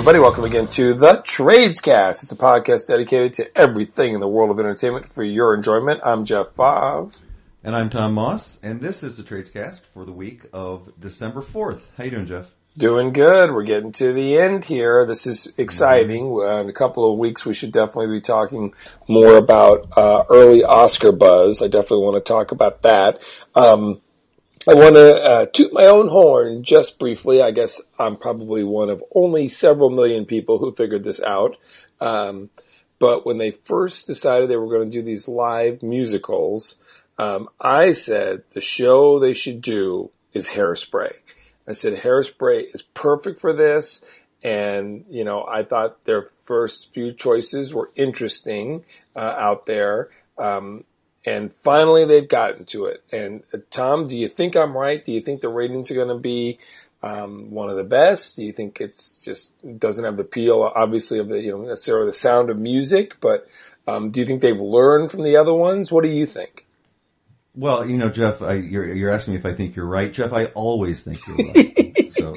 everybody. Welcome again to the Tradescast. It's a podcast dedicated to everything in the world of entertainment for your enjoyment. I'm Jeff Bob. And I'm Tom Moss, and this is the Tradescast for the week of December 4th. How you doing, Jeff? Doing good. We're getting to the end here. This is exciting. Uh, in a couple of weeks, we should definitely be talking more about uh, early Oscar buzz. I definitely want to talk about that. Um, I want to uh, toot my own horn just briefly. I guess I'm probably one of only several million people who figured this out. Um, but when they first decided they were going to do these live musicals, um, I said the show they should do is Hairspray. I said Hairspray is perfect for this. And, you know, I thought their first few choices were interesting uh, out there. Um, and finally they've gotten to it. And uh, Tom, do you think I'm right? Do you think the ratings are going to be um, one of the best? Do you think it's just doesn't have the appeal, obviously, of the you know necessarily the sound of music? But um, do you think they've learned from the other ones? What do you think? Well, you know, Jeff, I, you're, you're asking me if I think you're right. Jeff, I always think you're right. so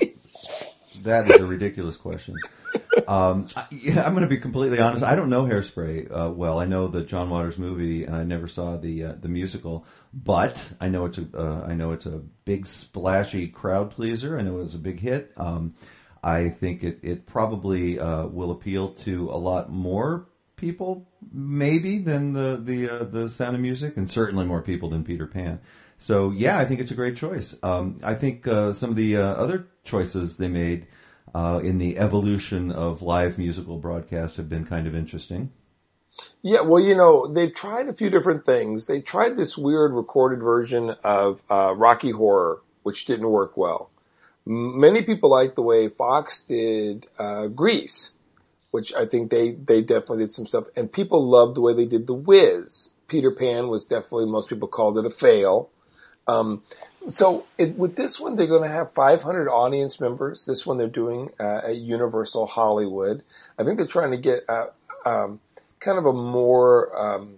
that is a ridiculous question. Um, I, yeah, I'm going to be completely honest. I don't know Hairspray uh, well. I know the John Waters movie, and I never saw the uh, the musical. But I know it's a uh, I know it's a big splashy crowd pleaser. I know it was a big hit. Um, I think it it probably uh, will appeal to a lot more people, maybe than the the uh, the Sound of Music, and certainly more people than Peter Pan. So yeah, I think it's a great choice. Um, I think uh, some of the other choices they made uh, in the evolution of live musical broadcasts have been kind of interesting. Yeah, well, you know, they've tried a few different things. They tried this weird recorded version of uh, Rocky Horror, which didn't work well. Many people like the way Fox did uh, Grease, which I think they, they definitely did some stuff. And people loved the way they did The Wiz. Peter Pan was definitely, most people called it a fail. Um, so it, with this one, they're going to have 500 audience members. This one they're doing uh, at Universal Hollywood. I think they're trying to get uh, um, kind of a more, um,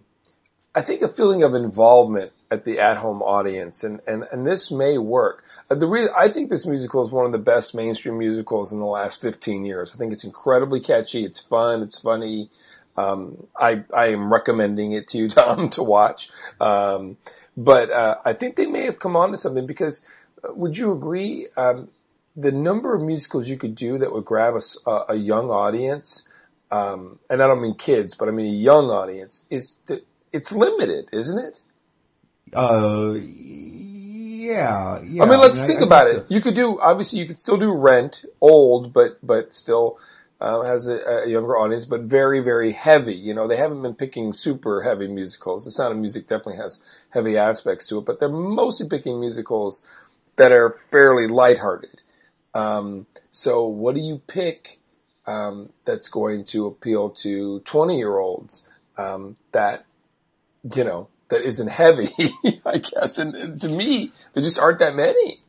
I think, a feeling of involvement at the at-home audience, and and and this may work. Uh, the re- I think this musical is one of the best mainstream musicals in the last 15 years. I think it's incredibly catchy. It's fun. It's funny. Um, I I am recommending it to you, Tom, to watch. Um, but uh, I think they may have come on to something because uh, would you agree? Um, the number of musicals you could do that would grab a, a young audience, um, and I don't mean kids, but I mean a young audience, is it's limited, isn't it? Uh, yeah, yeah. I mean, let's I mean, think I, about I think it. So. You could do obviously you could still do Rent, old, but but still uh, has a, a, younger audience, but very, very heavy. You know, they haven't been picking super heavy musicals. The Sound of Music definitely has heavy aspects to it, but they're mostly picking musicals that are fairly lighthearted. Um, so, what do you pick um, that's going to appeal to twenty-year-olds um, that you know that isn't heavy? I guess, and, and to me, there just aren't that many.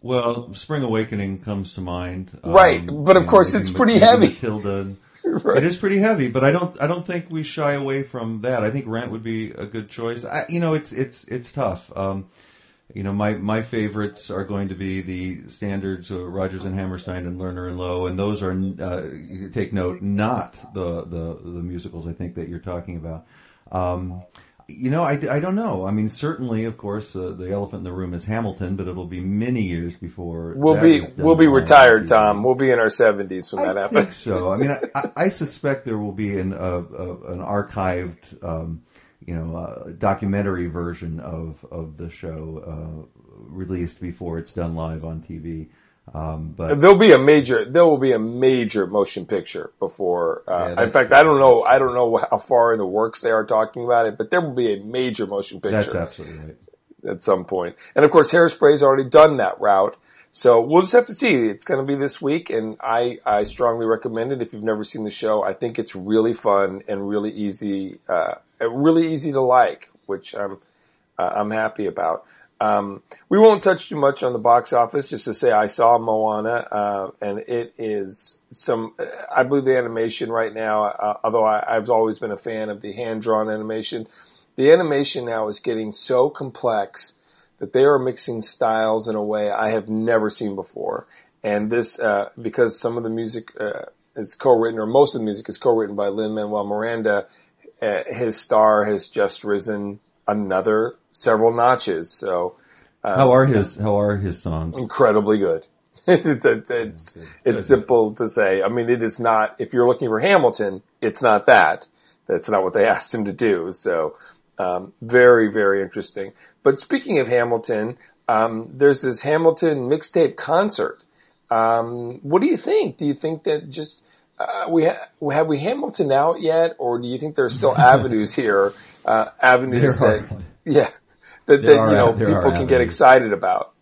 Well, Spring Awakening comes to mind. Right, um, but of course it's pretty heavy. Matilda. Right. It is pretty heavy, but I don't. I don't think we shy away from that. I think Rent would be a good choice. I, you know, it's it's it's tough. Um, you know, my my favorites are going to be the standards of Rodgers and Hammerstein and Lerner and Loewe, and those are uh, take note, not the the the musicals. I think that you're talking about. Um, you know, I, I don't know. I mean, certainly, of course, uh, the elephant in the room is Hamilton, but it'll be many years before we'll be we'll be retired. Tom, we'll be in our seventies when I that happens. Think so. I mean, I, I, suspect there will be an uh, uh, an archived, um, you know, uh, documentary version of of the show uh, released before it's done live on TV. Um, but there'll be a major, there will be a major motion picture before. Uh, yeah, in fact, I don't know, I don't know how far in the works they are talking about it, but there will be a major motion picture. That's absolutely right. At some point. and of course, Hairspray's already done that route. So we'll just have to see. It's going to be this week, and I, I strongly recommend it if you've never seen the show. I think it's really fun and really easy, uh, really easy to like, which I'm, uh, I'm happy about. Um, we won't touch too much on the box office, just to say I saw Moana, uh, and it is some. I believe the animation right now, uh, although I, I've always been a fan of the hand drawn animation, the animation now is getting so complex that they are mixing styles in a way I have never seen before, and this uh, because some of the music uh, is co-written, or most of the music is co-written by Lin Manuel Miranda. Uh, his star has just risen another several notches. So, uh, how are his How are his songs? Incredibly good. it's it's, it's, it's simple to say. I mean, it is not. If you're looking for Hamilton, it's not that. That's not what they asked him to do. So, um, very very interesting. But speaking of Hamilton, um, there's this Hamilton mixtape concert. Um, what do you think? Do you think that just uh, we ha- have we Hamilton out yet, or do you think there's still avenues here, uh, avenues there that are. yeah that, that you know people can get excited about?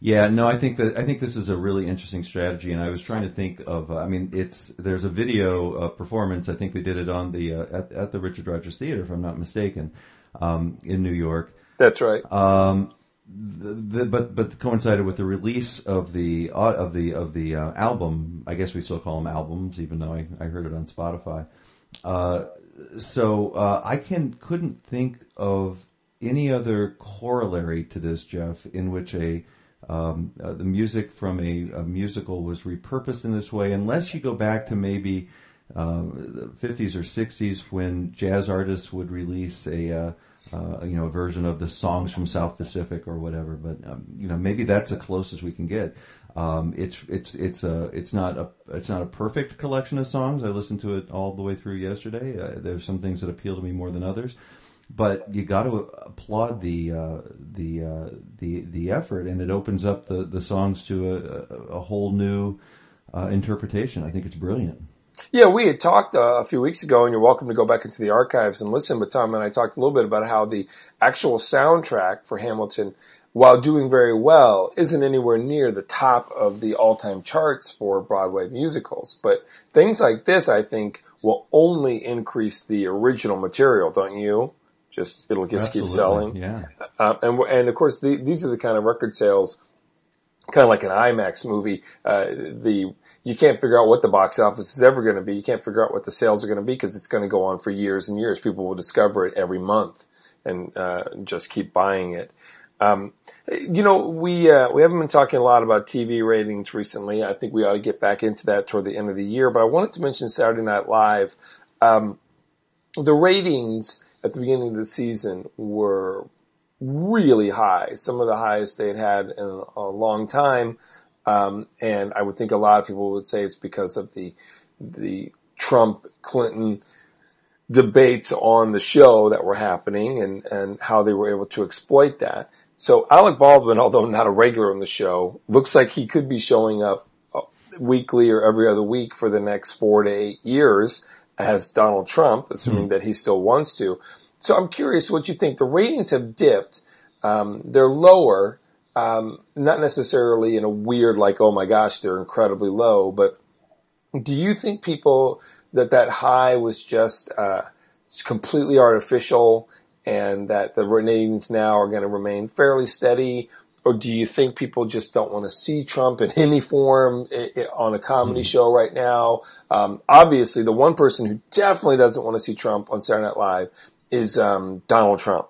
Yeah, no, I think that I think this is a really interesting strategy, and I was trying to think of. Uh, I mean, it's there's a video uh, performance. I think they did it on the uh, at, at the Richard Rodgers Theater, if I'm not mistaken, um, in New York. That's right. Um, the, the, but but coincided with the release of the uh, of the of the uh, album. I guess we still call them albums, even though I, I heard it on Spotify. Uh, so uh, I can couldn't think of any other corollary to this, Jeff, in which a um, uh, the music from a, a, musical was repurposed in this way, unless you go back to maybe uh, the 50s or 60s when jazz artists would release a uh, you know, a version of the songs from South Pacific or whatever. But um, you know, maybe that's the closest we can get. Um, it's it's it's a it's not a it's not a perfect collection of songs. I listened to it all the way through yesterday. Uh, there's some things that appeal to me more than others, but you got to applaud the uh, the uh, the the effort, and it opens up the the songs to a, a whole new uh, interpretation. I think it's brilliant. Yeah, we had talked uh, a few weeks ago, and you're welcome to go back into the archives and listen. But Tom and I talked a little bit about how the actual soundtrack for Hamilton, while doing very well, isn't anywhere near the top of the all-time charts for Broadway musicals. But things like this, I think, will only increase the original material, don't you? Just it'll just Absolutely. keep selling. Yeah. Uh, and and of course, the, these are the kind of record sales, kind of like an IMAX movie. Uh, the you can't figure out what the box office is ever going to be. You can't figure out what the sales are going to be because it's going to go on for years and years. People will discover it every month and uh, just keep buying it. Um, you know, we uh, we haven't been talking a lot about TV ratings recently. I think we ought to get back into that toward the end of the year. But I wanted to mention Saturday Night Live. Um, the ratings at the beginning of the season were really high, some of the highest they'd had in a long time. Um, and I would think a lot of people would say it's because of the the Trump Clinton debates on the show that were happening and, and how they were able to exploit that. So Alec Baldwin, although not a regular on the show, looks like he could be showing up uh, weekly or every other week for the next four to eight years as Donald Trump, assuming mm-hmm. that he still wants to. So I'm curious what you think. The ratings have dipped. Um, they're lower um, not necessarily in a weird like, oh my gosh, they're incredibly low, but do you think people that that high was just uh, completely artificial and that the ratings now are going to remain fairly steady? Or do you think people just don't want to see Trump in any form on a comedy mm-hmm. show right now? Um, obviously, the one person who definitely doesn't want to see Trump on Saturday Night Live is um, Donald Trump.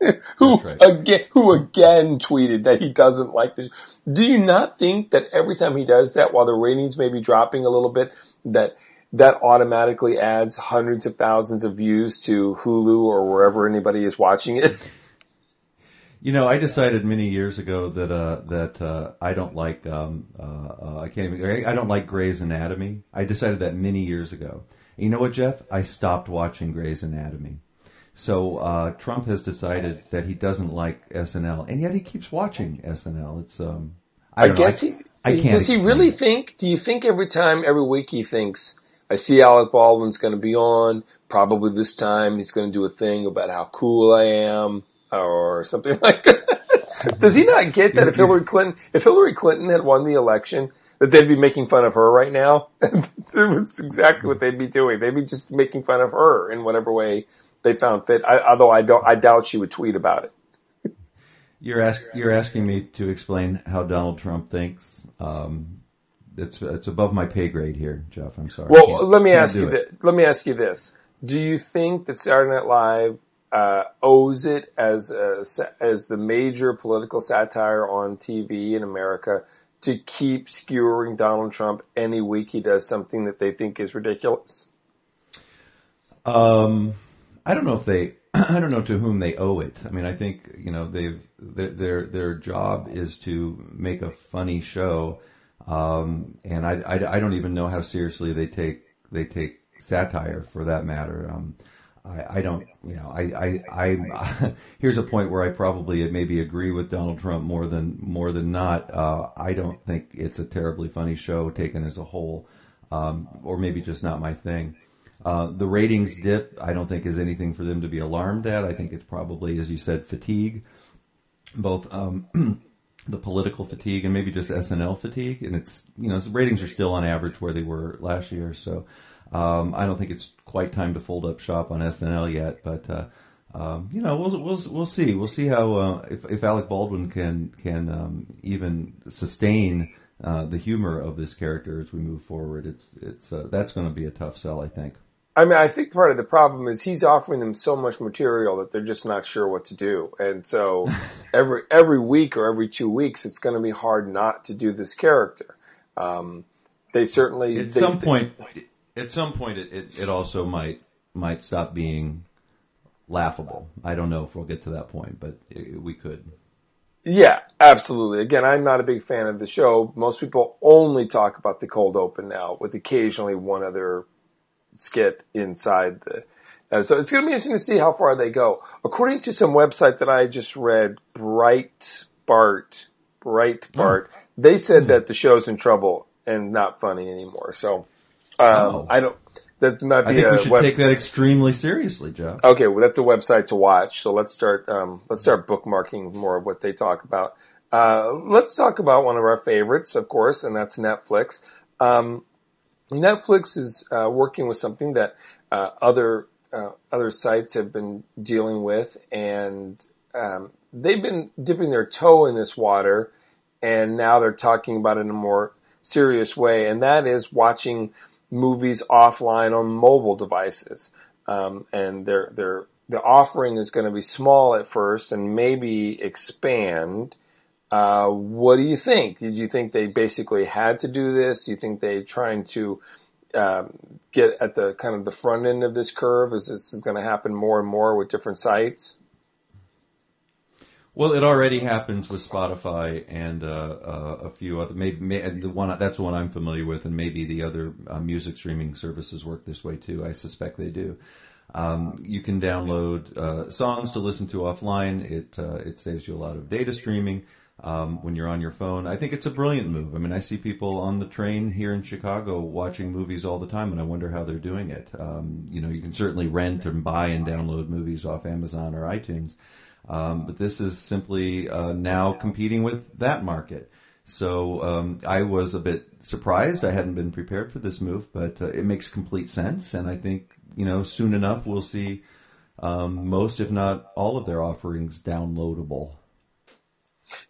who right. again who again tweeted that he doesn't like this. Do you not think that every time he does that, while the ratings may be dropping a little bit, that that automatically adds hundreds of thousands of views to Hulu or wherever anybody is watching it? You know, I decided many years ago that uh, that uh, I don't like um, uh, uh I can't even I don't like Grey's Anatomy. I decided that many years ago. You know what, Jeff? I stopped watching Grey's Anatomy. So uh, Trump has decided that he doesn't like SNL, and yet he keeps watching SNL. It's um, I, I guess know, he. I, I can't. Does he really it. think? Do you think every time, every week, he thinks, "I see Alec Baldwin's going to be on. Probably this time he's going to do a thing about how cool I am, or something like that." Does he not get that if Hillary Clinton, if Hillary Clinton had won the election, that they'd be making fun of her right now? it was exactly what they'd be doing. They'd be just making fun of her in whatever way they found fit. I, although I don't, I doubt she would tweet about it. You're ask, you're asking me to explain how Donald Trump thinks. Um, it's it's above my pay grade here, Jeff. I'm sorry. Well, let me ask you. This, let me ask you this: Do you think that Saturday Night Live uh, owes it as a, as the major political satire on TV in America to keep skewering Donald Trump any week he does something that they think is ridiculous? Um, I don't know if they. I don't know to whom they owe it. I mean, I think you know they've their their, their job is to make a funny show, um, and I, I, I don't even know how seriously they take they take satire for that matter. Um, I, I don't, you know, I, I, I, here's a point where I probably maybe agree with Donald Trump more than, more than not. Uh, I don't think it's a terribly funny show taken as a whole, um, or maybe just not my thing. Uh, the ratings dip, I don't think is anything for them to be alarmed at. I think it's probably, as you said, fatigue, both, um, the political fatigue and maybe just SNL fatigue. And it's, you know, the ratings are still on average where they were last year. So, um, I don't think it's quite time to fold up shop on SNL yet, but uh, um, you know we'll we'll we'll see. We'll see how uh, if if Alec Baldwin can can um, even sustain uh, the humor of this character as we move forward. It's it's uh, that's going to be a tough sell, I think. I mean, I think part of the problem is he's offering them so much material that they're just not sure what to do, and so every every week or every two weeks, it's going to be hard not to do this character. Um, they certainly at they, some point at some point it, it, it, also might might stop being laughable. I don't know if we'll get to that point, but it, we could. Yeah, absolutely. Again, I'm not a big fan of the show. Most people only talk about the cold open now, with occasionally one other skit inside the. Uh, so it's going to be interesting to see how far they go. According to some website that I just read, Breitbart, Breitbart, oh. they said mm. that the show's in trouble and not funny anymore. So um, oh. I don't. That might be I think we should web- take that extremely seriously, Joe. Okay, well, that's a website to watch. So let's start. Um, let's start bookmarking more of what they talk about. Uh, let's talk about one of our favorites, of course, and that's Netflix. Um, Netflix is uh, working with something that uh, other uh, other sites have been dealing with, and um, they've been dipping their toe in this water, and now they're talking about it in a more serious way, and that is watching movies offline on mobile devices. Um, and their their the offering is going to be small at first and maybe expand. Uh, what do you think? Did you think they basically had to do this? Do you think they trying to um, get at the kind of the front end of this curve? Is this is going to happen more and more with different sites? Well, it already happens with Spotify and uh, uh, a few other. Maybe, maybe, the one that's the one I'm familiar with, and maybe the other uh, music streaming services work this way too. I suspect they do. Um, you can download uh, songs to listen to offline. It uh, it saves you a lot of data streaming um, when you're on your phone. I think it's a brilliant move. I mean, I see people on the train here in Chicago watching movies all the time, and I wonder how they're doing it. Um, you know, you can certainly rent and buy and download movies off Amazon or iTunes. Um, but this is simply uh, now competing with that market. So um, I was a bit surprised. I hadn't been prepared for this move, but uh, it makes complete sense. And I think you know soon enough we'll see um, most, if not all, of their offerings downloadable.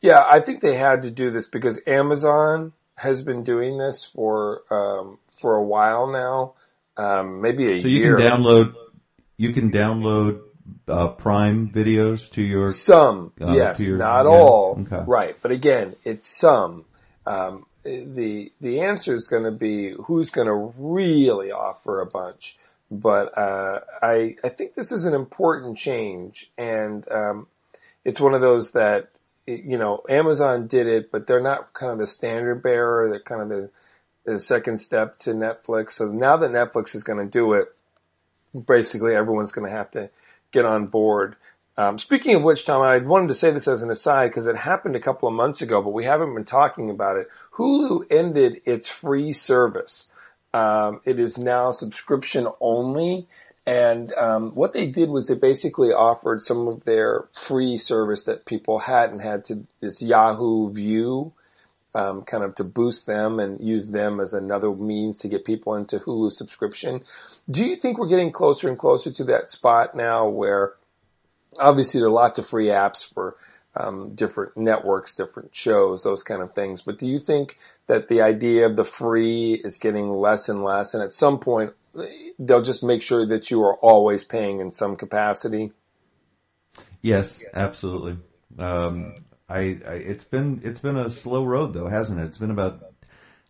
Yeah, I think they had to do this because Amazon has been doing this for um, for a while now, um, maybe a year. so you year. can download. You can download uh, Prime videos to your some uh, yes, your, not yeah, all okay. right, but again, it's some. Um, the the answer is going to be who's going to really offer a bunch. But uh, I I think this is an important change, and um, it's one of those that you know Amazon did it, but they're not kind of the standard bearer. They're kind of the the second step to Netflix. So now that Netflix is going to do it, basically everyone's going to have to get on board. Um, speaking of which, Tom, I wanted to say this as an aside because it happened a couple of months ago, but we haven't been talking about it. Hulu ended its free service. Um, it is now subscription only. And um, what they did was they basically offered some of their free service that people hadn't had to this Yahoo View, um, kind of to boost them and use them as another means to get people into Hulu subscription. Do you think we're getting closer and closer to that spot now where obviously there are lots of free apps for um, different networks, different shows, those kind of things. But do you think that the idea of the free is getting less and less, and at some point they'll just make sure that you are always paying in some capacity? Yes, absolutely. Um, I, I it's been it's been a slow road though, hasn't it? It's been about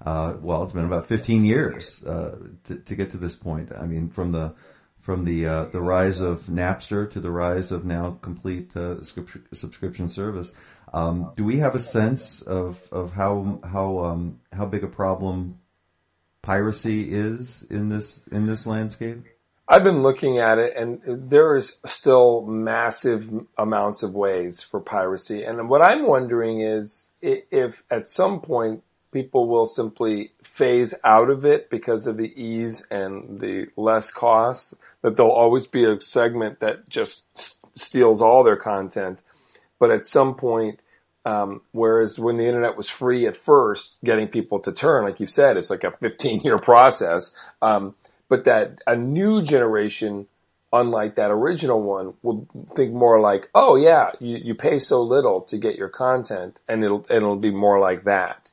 uh, well, it's been about 15 years uh, to, to get to this point. I mean, from the from the uh, the rise of Napster to the rise of now complete uh, subscription service. Um, do we have a sense of of how how um, how big a problem piracy is in this in this landscape? I've been looking at it, and there is still massive amounts of ways for piracy. And what I'm wondering is if at some point people will simply phase out of it because of the ease and the less cost, that there'll always be a segment that just steals all their content. But at some point, um, whereas when the internet was free at first, getting people to turn, like you said, it's like a 15 year process. Um, but that a new generation, unlike that original one, will think more like, oh yeah, you, you pay so little to get your content, and it'll it'll be more like that.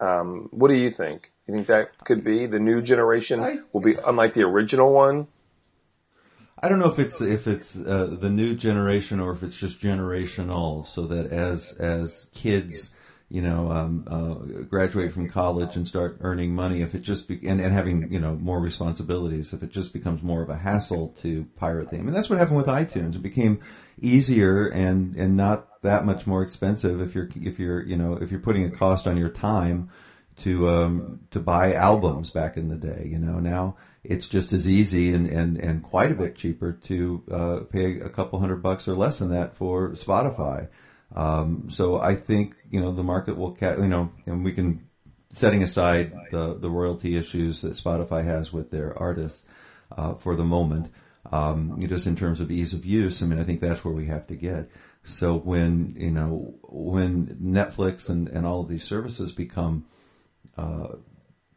Um, what do you think? You think that could be the new generation I, will be unlike the original one? I don't know if it's if it's uh, the new generation or if it's just generational, so that as as kids, you know, um, uh, graduate from college and start earning money, if it just be, and, and having you know more responsibilities, if it just becomes more of a hassle to pirate them, and that's what happened with iTunes. It became easier and and not that much more expensive if you're if you're you know if you're putting a cost on your time to um, to buy albums back in the day. You know now it's just as easy and, and, and quite a bit cheaper to uh, pay a couple hundred bucks or less than that for Spotify. Um, so I think you know the market will, ca- you know, and we can setting aside the the royalty issues that Spotify has with their artists uh, for the moment. Um, just in terms of ease of use, I mean, I think that's where we have to get. So when you know when Netflix and, and all of these services become uh,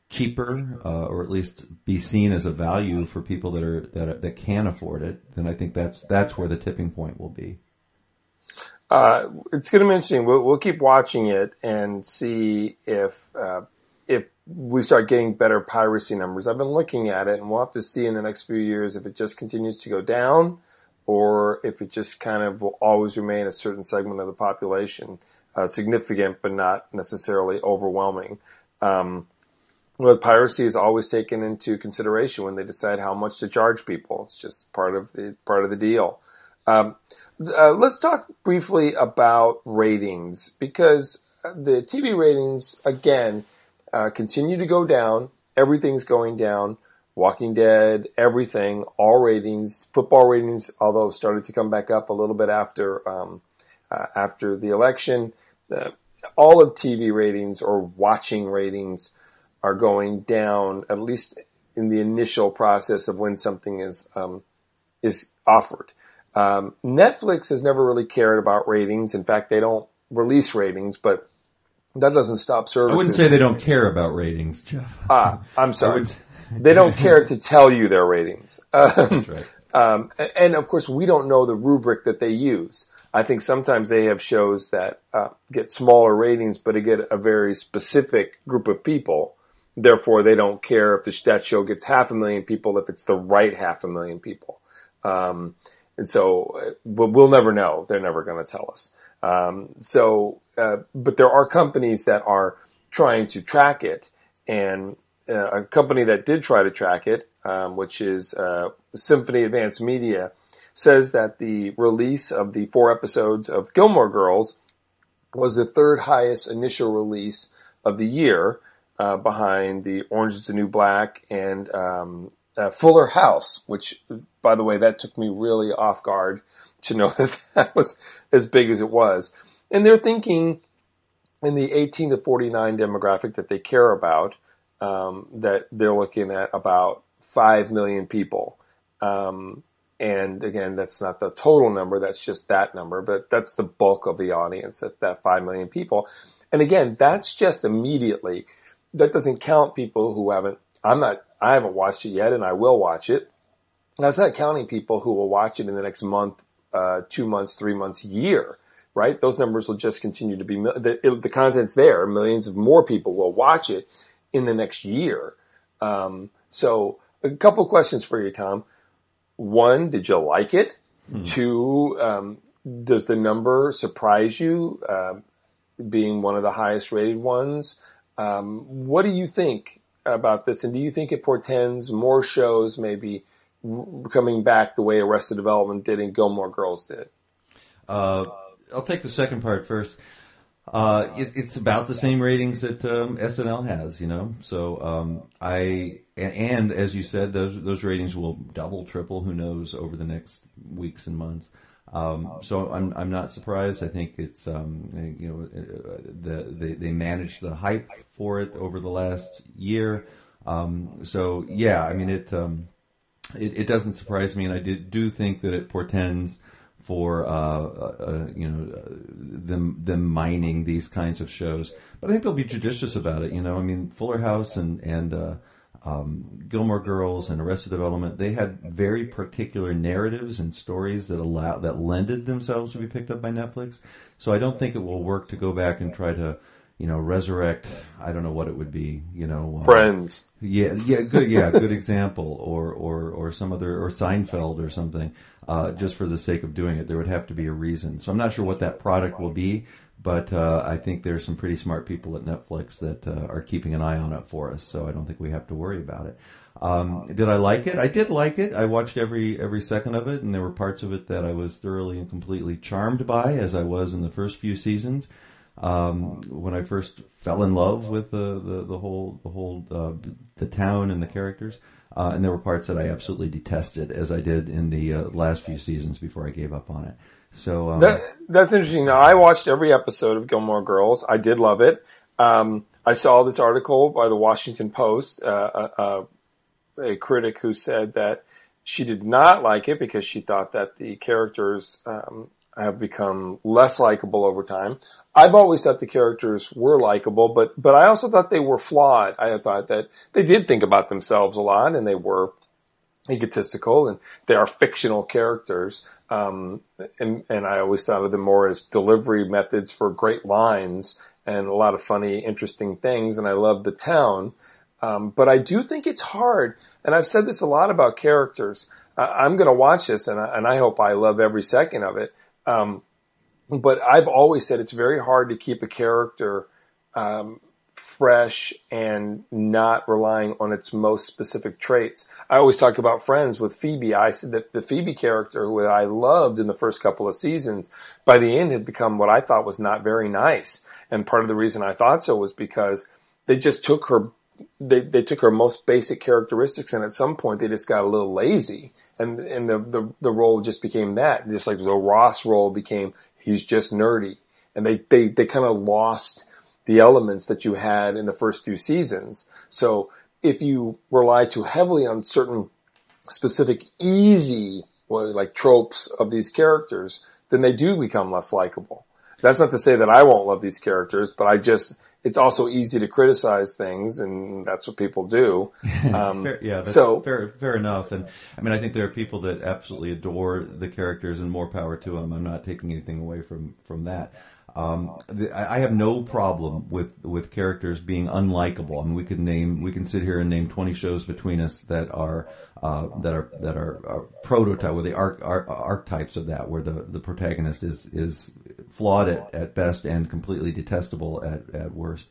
cheaper, uh, or at least be seen as a value for people that are that are, that can afford it, then I think that's that's where the tipping point will be. Uh, it's going to be interesting. We'll, we'll, keep watching it and see if uh, if we start getting better piracy numbers. I've been looking at it, and we'll have to see in the next few years if it just continues to go down, or if it just kind of will always remain a certain segment of the population, uh, significant but not necessarily overwhelming. Um, well, piracy is always taken into consideration when they decide how much to charge people. It's just part of the part of the deal. Um, uh, let's talk briefly about ratings because the TV ratings again uh, continue to go down. Everything's going down. Walking Dead, everything, all ratings, football ratings, although started to come back up a little bit after um, uh, after the election. all of TV ratings or watching ratings are going down, at least in the initial process of when something is um, is offered. Um, Netflix has never really cared about ratings. In fact, they don't release ratings, but that doesn't stop services. I wouldn't say they don't care about ratings, Jeff. Ah, I'm sorry. they don't care to tell you their ratings. Um, That's right. Um, and of course, we don't know the rubric that they use. I think sometimes they have shows that uh, get smaller ratings, but they get a very specific group of people Therefore, they don't care if the, that show gets half a million people if it's the right half a million people. Um, and so we'll never know. They're never going to tell us. Um, so, uh, but there are companies that are trying to track it, and uh, a company that did try to track it, um, which is uh, Symphony Advanced Media, says that the release of the four episodes of Gilmore Girls was the third highest initial release of the year uh, behind the Orange is the New Black and um, uh, Fuller House, which, by the way, that took me really off guard to know that that was as big as it was. And they're thinking in the 18 to 49 demographic that they care about, um, that they're looking at about 5 million people. Um, and again, that's not the total number, that's just that number, but that's the bulk of the audience, that, that 5 million people. And again, that's just immediately that doesn't count people who haven't. I'm not. I haven't watched it yet, and I will watch it. That's not counting people who will watch it in the next month, uh, two months, three months, year. Right? Those numbers will just continue to be. The, it, the content's there. Millions of more people will watch it in the next year. Um, so, a couple questions for you, Tom. One, did you like it? Hmm. Two, um, does the number surprise you? Uh, being one of the highest rated ones. Um, what do you think about this? And do you think it portends more shows maybe coming back the way Arrested Development did and Gilmore Girls did? Uh, I'll take the second part first. Uh, it, it's about the same ratings that um, SNL has, you know. So um, I and as you said, those those ratings will double, triple, who knows, over the next weeks and months. Um, so I'm I'm not surprised. I think it's um, you know the they they managed the hype for it over the last year. Um, so yeah, I mean it, um, it, it doesn't surprise me, and I did do think that it portends for uh, uh, uh you know uh, them them mining these kinds of shows. But I think they'll be judicious about it. You know, I mean Fuller House and and uh, um, Gilmore Girls and Arrested Development, they had very particular narratives and stories that allow that lended themselves to be picked up by Netflix. So I don't think it will work to go back and try to, you know, resurrect. I don't know what it would be. You know, uh, Friends. Yeah, yeah, good, yeah, good example, or or or some other, or Seinfeld or something, uh, just for the sake of doing it. There would have to be a reason. So I'm not sure what that product will be, but uh, I think there's some pretty smart people at Netflix that uh, are keeping an eye on it for us. So I don't think we have to worry about it. Um, did I like it? I did like it. I watched every every second of it, and there were parts of it that I was thoroughly and completely charmed by, as I was in the first few seasons. Um, when I first fell in love with the the, the whole the whole uh, the town and the characters, uh, and there were parts that I absolutely detested, as I did in the uh, last few seasons before I gave up on it. So um, that, that's interesting. Now, I watched every episode of Gilmore Girls. I did love it. Um, I saw this article by the Washington Post, uh, uh, uh, a critic who said that she did not like it because she thought that the characters um, have become less likable over time. I've always thought the characters were likable, but but I also thought they were flawed. I thought that they did think about themselves a lot, and they were egotistical, and they are fictional characters. Um, and, and I always thought of them more as delivery methods for great lines and a lot of funny, interesting things. And I love the town. Um, but I do think it's hard. And I've said this a lot about characters. I'm going to watch this and I, and I hope I love every second of it. Um, but I've always said it's very hard to keep a character, um, fresh and not relying on its most specific traits. I always talk about Friends with Phoebe. I said that the Phoebe character, who I loved in the first couple of seasons, by the end had become what I thought was not very nice. And part of the reason I thought so was because they just took her, they, they took her most basic characteristics and at some point they just got a little lazy and, and the, the, the role just became that. Just like the Ross role became, he's just nerdy. And they, they, they kind of lost, the elements that you had in the first few seasons. So if you rely too heavily on certain specific easy, well, like tropes of these characters, then they do become less likable. That's not to say that I won't love these characters, but I just, it's also easy to criticize things and that's what people do. Um, fair, yeah, so, fair, fair enough. And I mean, I think there are people that absolutely adore the characters and more power to them. I'm not taking anything away from, from that. Um, the, I have no problem with, with characters being unlikable. I mean, we could name, we can sit here and name 20 shows between us that are, uh, that are, that are, are prototype, where the arch, arch, archetypes of that, where the, the protagonist is, is flawed at, at best and completely detestable at, at worst.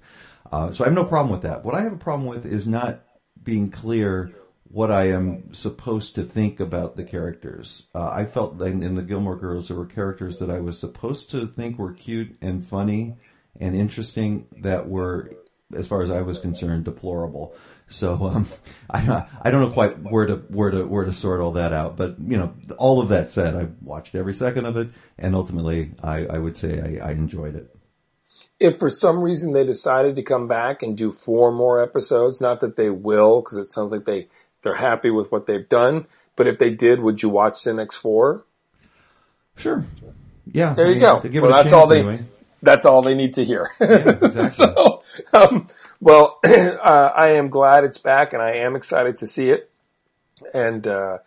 Uh, so I have no problem with that. What I have a problem with is not being clear what I am supposed to think about the characters. Uh, I felt in the Gilmore Girls there were characters that I was supposed to think were cute and funny and interesting that were, as far as I was concerned, deplorable. So um, I I don't know quite where to where to where to sort all that out. But you know, all of that said, I watched every second of it, and ultimately, I, I would say I, I enjoyed it if for some reason they decided to come back and do four more episodes, not that they will, because it sounds like they they're happy with what they've done. But if they did, would you watch the next four? Sure. Yeah. There you go. Well, that's all they. Anyway. That's all they need to hear. Yeah, exactly. so, um, well, uh, I am glad it's back, and I am excited to see it. And uh,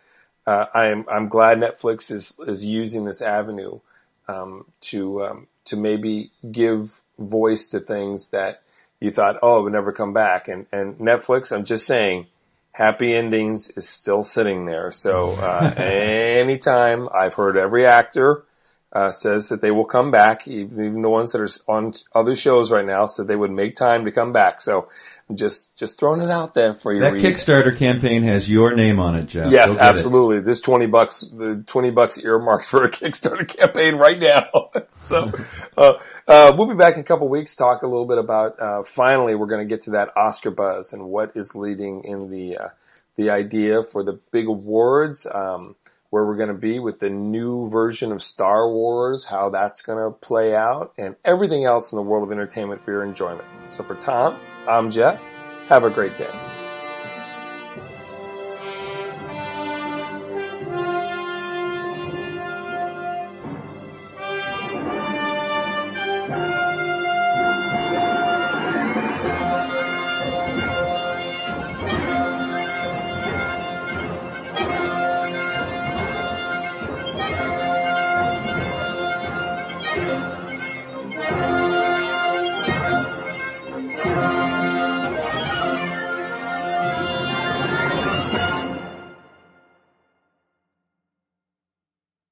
uh, I am I'm glad Netflix is is using this avenue um, to um, to maybe give voice to things that you thought, oh, it would never come back. And and Netflix, I'm just saying, happy endings is still sitting there. So uh, anytime I've heard every actor uh, says that they will come back, even, even the ones that are on other shows right now, said they would make time to come back. So just just throwing it out there for you. That. Kickstarter campaign has your name on it, Jeff. Yes, get it. absolutely. This twenty bucks, the twenty bucks earmarked for a Kickstarter campaign right now. so, uh, uh, we'll be back in a couple weeks. Talk a little bit about. Uh, finally, we're going to get to that Oscar buzz and what is leading in the uh, the idea for the big awards. Um, where we're going to be with the new version of Star Wars, how that's going to play out, and everything else in the world of entertainment for your enjoyment. So for Tom, I'm Jeff. Have a great day.